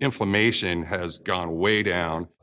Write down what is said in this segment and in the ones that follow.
inflammation has gone way down.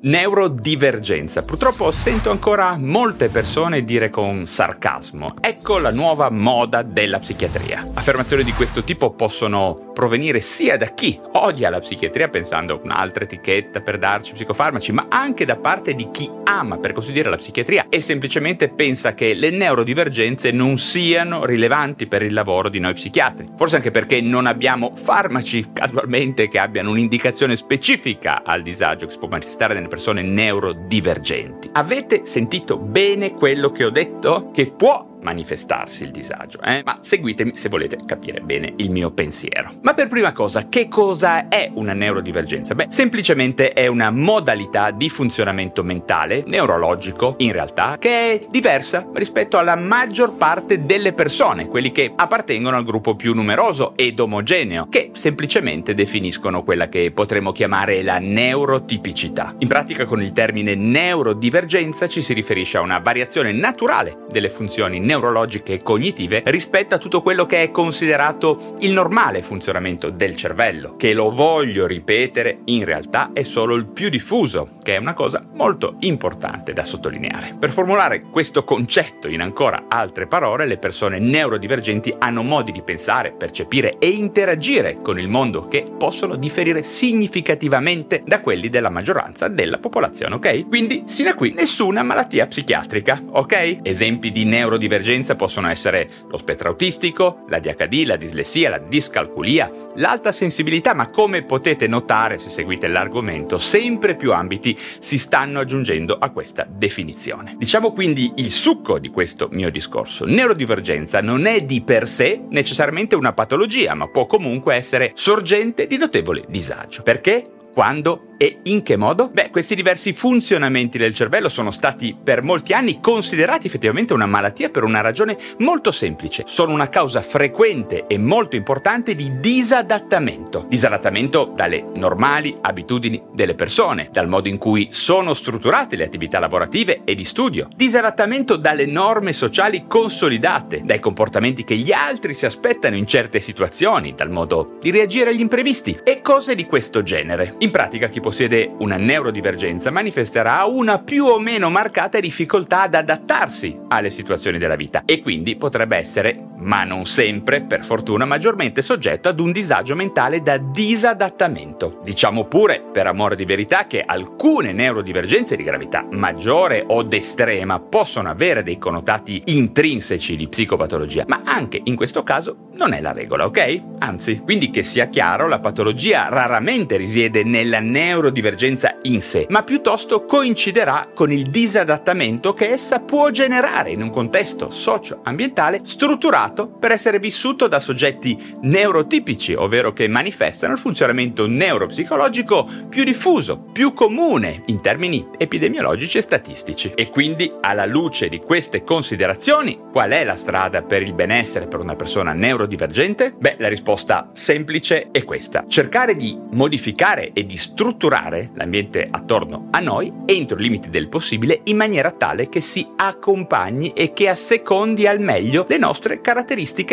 Neurodivergenza. Purtroppo sento ancora molte persone dire con sarcasmo: ecco la nuova moda della psichiatria. Affermazioni di questo tipo possono provenire sia da chi odia la psichiatria pensando a un'altra etichetta per darci psicofarmaci, ma anche da parte di chi ama, per così dire, la psichiatria e semplicemente pensa che le neurodivergenze non siano rilevanti per il lavoro di noi psichiatri. Forse anche perché non abbiamo farmaci casualmente che abbiano un'indicazione specifica al disagio che si può manifestare nelle persone neurodivergenti. Avete sentito bene quello che ho detto? Che può manifestarsi il disagio, eh? ma seguitemi se volete capire bene il mio pensiero. Ma per prima cosa, che cosa è una neurodivergenza? Beh, semplicemente è una modalità di funzionamento mentale, neurologico, in realtà, che è diversa rispetto alla maggior parte delle persone, quelli che appartengono al gruppo più numeroso ed omogeneo, che semplicemente definiscono quella che potremmo chiamare la neurotipicità. In pratica con il termine neurodivergenza ci si riferisce a una variazione naturale delle funzioni neurologiche e cognitive rispetto a tutto quello che è considerato il normale funzionamento del cervello, che lo voglio ripetere, in realtà è solo il più diffuso, che è una cosa molto importante da sottolineare. Per formulare questo concetto in ancora altre parole, le persone neurodivergenti hanno modi di pensare, percepire e interagire con il mondo che possono differire significativamente da quelli della maggioranza della popolazione, ok? Quindi, sino a qui, nessuna malattia psichiatrica, ok? Esempi di neurodivergenza neurodivergenza possono essere lo spettro autistico, la DHD, la dislessia, la discalculia, l'alta sensibilità, ma come potete notare se seguite l'argomento, sempre più ambiti si stanno aggiungendo a questa definizione. Diciamo quindi il succo di questo mio discorso. Neurodivergenza non è di per sé necessariamente una patologia, ma può comunque essere sorgente di notevole disagio. Perché? Quando e in che modo? Beh, questi diversi funzionamenti del cervello sono stati per molti anni considerati effettivamente una malattia per una ragione molto semplice. Sono una causa frequente e molto importante di disadattamento. Disadattamento dalle normali abitudini delle persone, dal modo in cui sono strutturate le attività lavorative e di studio. Disadattamento dalle norme sociali consolidate, dai comportamenti che gli altri si aspettano in certe situazioni, dal modo di reagire agli imprevisti e cose di questo genere. In pratica chi possiede una neurodivergenza manifesterà una più o meno marcata difficoltà ad adattarsi alle situazioni della vita e quindi potrebbe essere, ma non sempre, per fortuna, maggiormente soggetto ad un disagio mentale da disadattamento. Diciamo pure, per amore di verità, che alcune neurodivergenze di gravità maggiore o estrema possono avere dei connotati intrinseci di psicopatologia, ma anche in questo caso non è la regola, ok? Anzi, quindi che sia chiaro, la patologia raramente risiede nella neurodivergenza in sé, ma piuttosto coinciderà con il disadattamento che essa può generare in un contesto socio-ambientale strutturato per essere vissuto da soggetti neurotipici, ovvero che manifestano il funzionamento neuropsicologico più diffuso, più comune in termini epidemiologici e statistici. E quindi, alla luce di queste considerazioni, qual è la strada per il benessere per una persona neurodivergente? Beh, la risposta semplice è questa. Cercare di modificare e di strutturare l'ambiente attorno a noi entro i limiti del possibile in maniera tale che si accompagni e che assecondi al meglio le nostre caratteristiche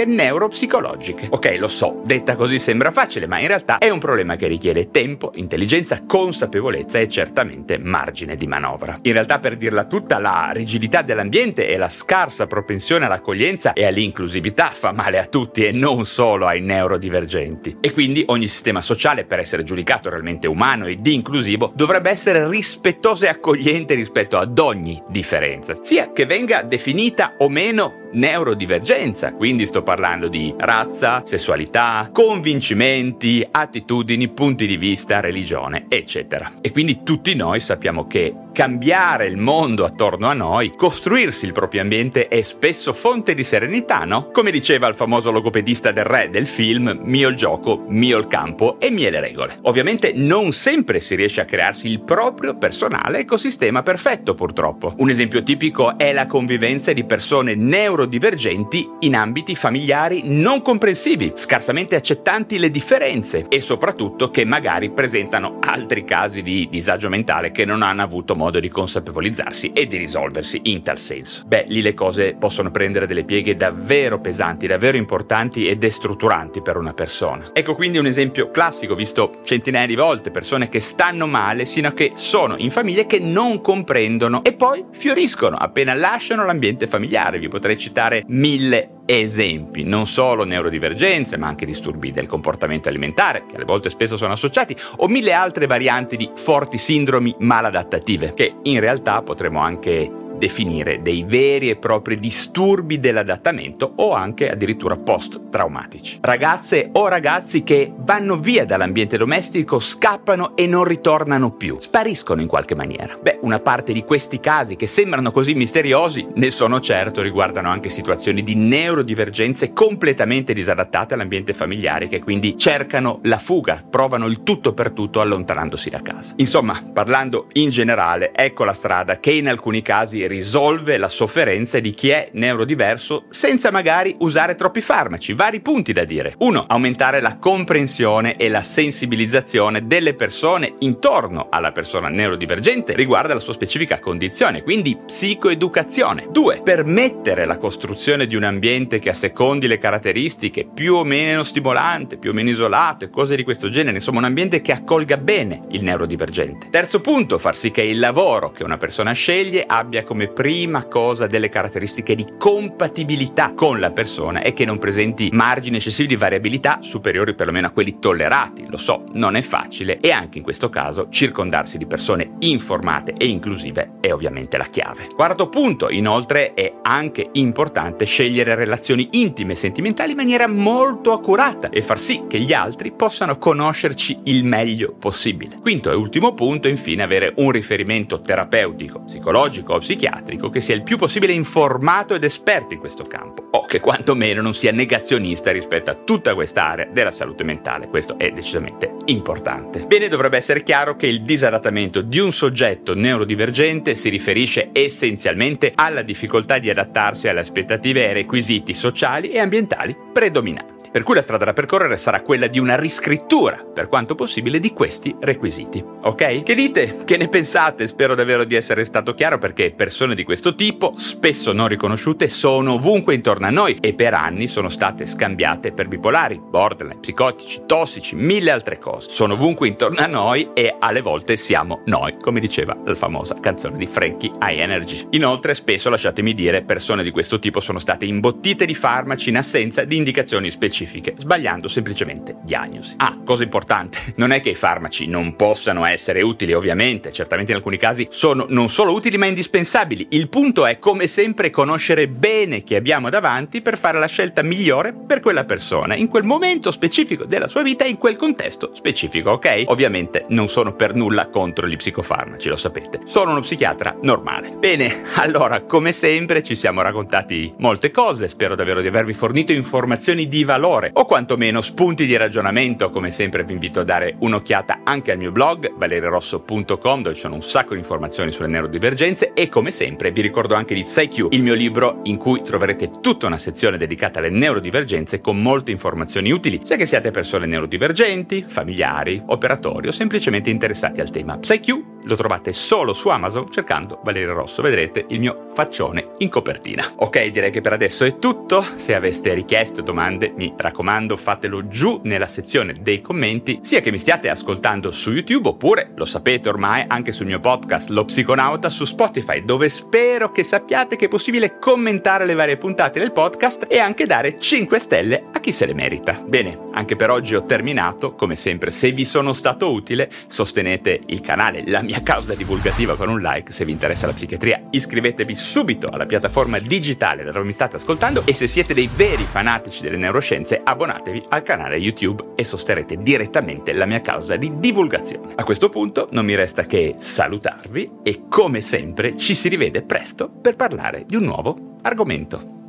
neuropsicologiche. Ok, lo so, detta così sembra facile, ma in realtà è un problema che richiede tempo, intelligenza, consapevolezza e certamente margine di manovra. In realtà, per dirla tutta, la rigidità dell'ambiente e la scarsa propensione all'accoglienza e all'inclusività fa male a tutti e non solo ai neurodivergenti. E quindi ogni sistema sociale, per essere giudicato realmente umano ed inclusivo, dovrebbe essere rispettoso e accogliente rispetto ad ogni differenza, sia che venga definita o meno neurodivergenza, quindi sto parlando di razza, sessualità, convincimenti, attitudini, punti di vista, religione, eccetera. E quindi tutti noi sappiamo che cambiare il mondo attorno a noi, costruirsi il proprio ambiente è spesso fonte di serenità, no? Come diceva il famoso logopedista del re del film, mio il gioco, mio il campo e mie le regole. Ovviamente non sempre si riesce a crearsi il proprio personale ecosistema perfetto, purtroppo. Un esempio tipico è la convivenza di persone neurodivergenti in ambiti familiari non comprensivi, scarsamente accettanti le differenze e soprattutto che magari presentano altri casi di disagio mentale che non hanno avuto modo modo di consapevolizzarsi e di risolversi in tal senso. Beh, lì le cose possono prendere delle pieghe davvero pesanti, davvero importanti e destrutturanti per una persona. Ecco quindi un esempio classico, visto centinaia di volte persone che stanno male sino a che sono in famiglie che non comprendono e poi fioriscono appena lasciano l'ambiente familiare. Vi potrei citare mille esempi, non solo neurodivergenze, ma anche disturbi del comportamento alimentare, che alle volte spesso sono associati, o mille altre varianti di forti sindromi maladattative, che in realtà potremmo anche definire dei veri e propri disturbi dell'adattamento o anche addirittura post-traumatici. Ragazze o ragazzi che vanno via dall'ambiente domestico, scappano e non ritornano più, spariscono in qualche maniera. Beh, una parte di questi casi che sembrano così misteriosi, ne sono certo, riguardano anche situazioni di neurodivergenze completamente disadattate all'ambiente familiare che quindi cercano la fuga, provano il tutto per tutto allontanandosi da casa. Insomma, parlando in generale, ecco la strada che in alcuni casi risolve la sofferenza di chi è neurodiverso senza magari usare troppi farmaci. Vari punti da dire. Uno, aumentare la comprensione e la sensibilizzazione delle persone intorno alla persona neurodivergente riguardo alla sua specifica condizione, quindi psicoeducazione. Due, permettere la costruzione di un ambiente che assecondi le caratteristiche più o meno stimolante, più o meno isolato e cose di questo genere, insomma un ambiente che accolga bene il neurodivergente. Terzo punto, far sì che il lavoro che una persona sceglie abbia come come prima cosa delle caratteristiche di compatibilità con la persona e che non presenti margini eccessivi di variabilità superiori perlomeno a quelli tollerati. Lo so, non è facile e anche in questo caso circondarsi di persone informate e inclusive è ovviamente la chiave. Quarto punto, inoltre è anche importante scegliere relazioni intime e sentimentali in maniera molto accurata e far sì che gli altri possano conoscerci il meglio possibile. Quinto e ultimo punto, infine, avere un riferimento terapeutico, psicologico o psichiatrico psichiatrico che sia il più possibile informato ed esperto in questo campo, o che quantomeno non sia negazionista rispetto a tutta quest'area della salute mentale. Questo è decisamente importante. Bene, dovrebbe essere chiaro che il disadattamento di un soggetto neurodivergente si riferisce essenzialmente alla difficoltà di adattarsi alle aspettative e ai requisiti sociali e ambientali predominanti per cui la strada da percorrere sarà quella di una riscrittura, per quanto possibile, di questi requisiti. Ok? Che dite? Che ne pensate? Spero davvero di essere stato chiaro perché persone di questo tipo, spesso non riconosciute, sono ovunque intorno a noi e per anni sono state scambiate per bipolari, borderline, psicotici, tossici, mille altre cose. Sono ovunque intorno a noi e alle volte siamo noi, come diceva la famosa canzone di Frankie High Energy. Inoltre, spesso, lasciatemi dire, persone di questo tipo sono state imbottite di farmaci in assenza di indicazioni specifiche specifiche, sbagliando semplicemente diagnosi. Ah, cosa importante, non è che i farmaci non possano essere utili, ovviamente, certamente in alcuni casi sono non solo utili ma indispensabili. Il punto è, come sempre, conoscere bene chi abbiamo davanti per fare la scelta migliore per quella persona, in quel momento specifico della sua vita e in quel contesto specifico, ok? Ovviamente non sono per nulla contro gli psicofarmaci, lo sapete. Sono uno psichiatra normale. Bene, allora, come sempre ci siamo raccontati molte cose, spero davvero di avervi fornito informazioni di valore valore o quantomeno spunti di ragionamento, come sempre vi invito a dare un'occhiata anche al mio blog valerirosso.com dove ci sono un sacco di informazioni sulle neurodivergenze e come sempre vi ricordo anche di PsyQ, il mio libro in cui troverete tutta una sezione dedicata alle neurodivergenze con molte informazioni utili, sia che siate persone neurodivergenti, familiari, operatori o semplicemente interessati al tema. PsyQ lo trovate solo su Amazon cercando Valerio Rosso, vedrete il mio faccione in copertina. Ok, direi che per adesso è tutto, se aveste richieste o domande mi raccomando fatelo giù nella sezione dei commenti, sia che mi stiate ascoltando su YouTube oppure, lo sapete ormai, anche sul mio podcast Lo Psiconauta su Spotify, dove spero che sappiate che è possibile commentare le varie puntate del podcast e anche dare 5 stelle a chi se le merita. Bene, anche per oggi ho terminato, come sempre se vi sono stato utile sostenete il canale, la mia causa divulgativa con un like, se vi interessa la psichiatria iscrivetevi subito alla piattaforma digitale da dove mi state ascoltando e se siete dei veri fanatici delle neuroscienze abbonatevi al canale YouTube e sosterrete direttamente la mia causa di divulgazione. A questo punto non mi resta che salutarvi e come sempre ci si rivede presto per parlare di un nuovo argomento.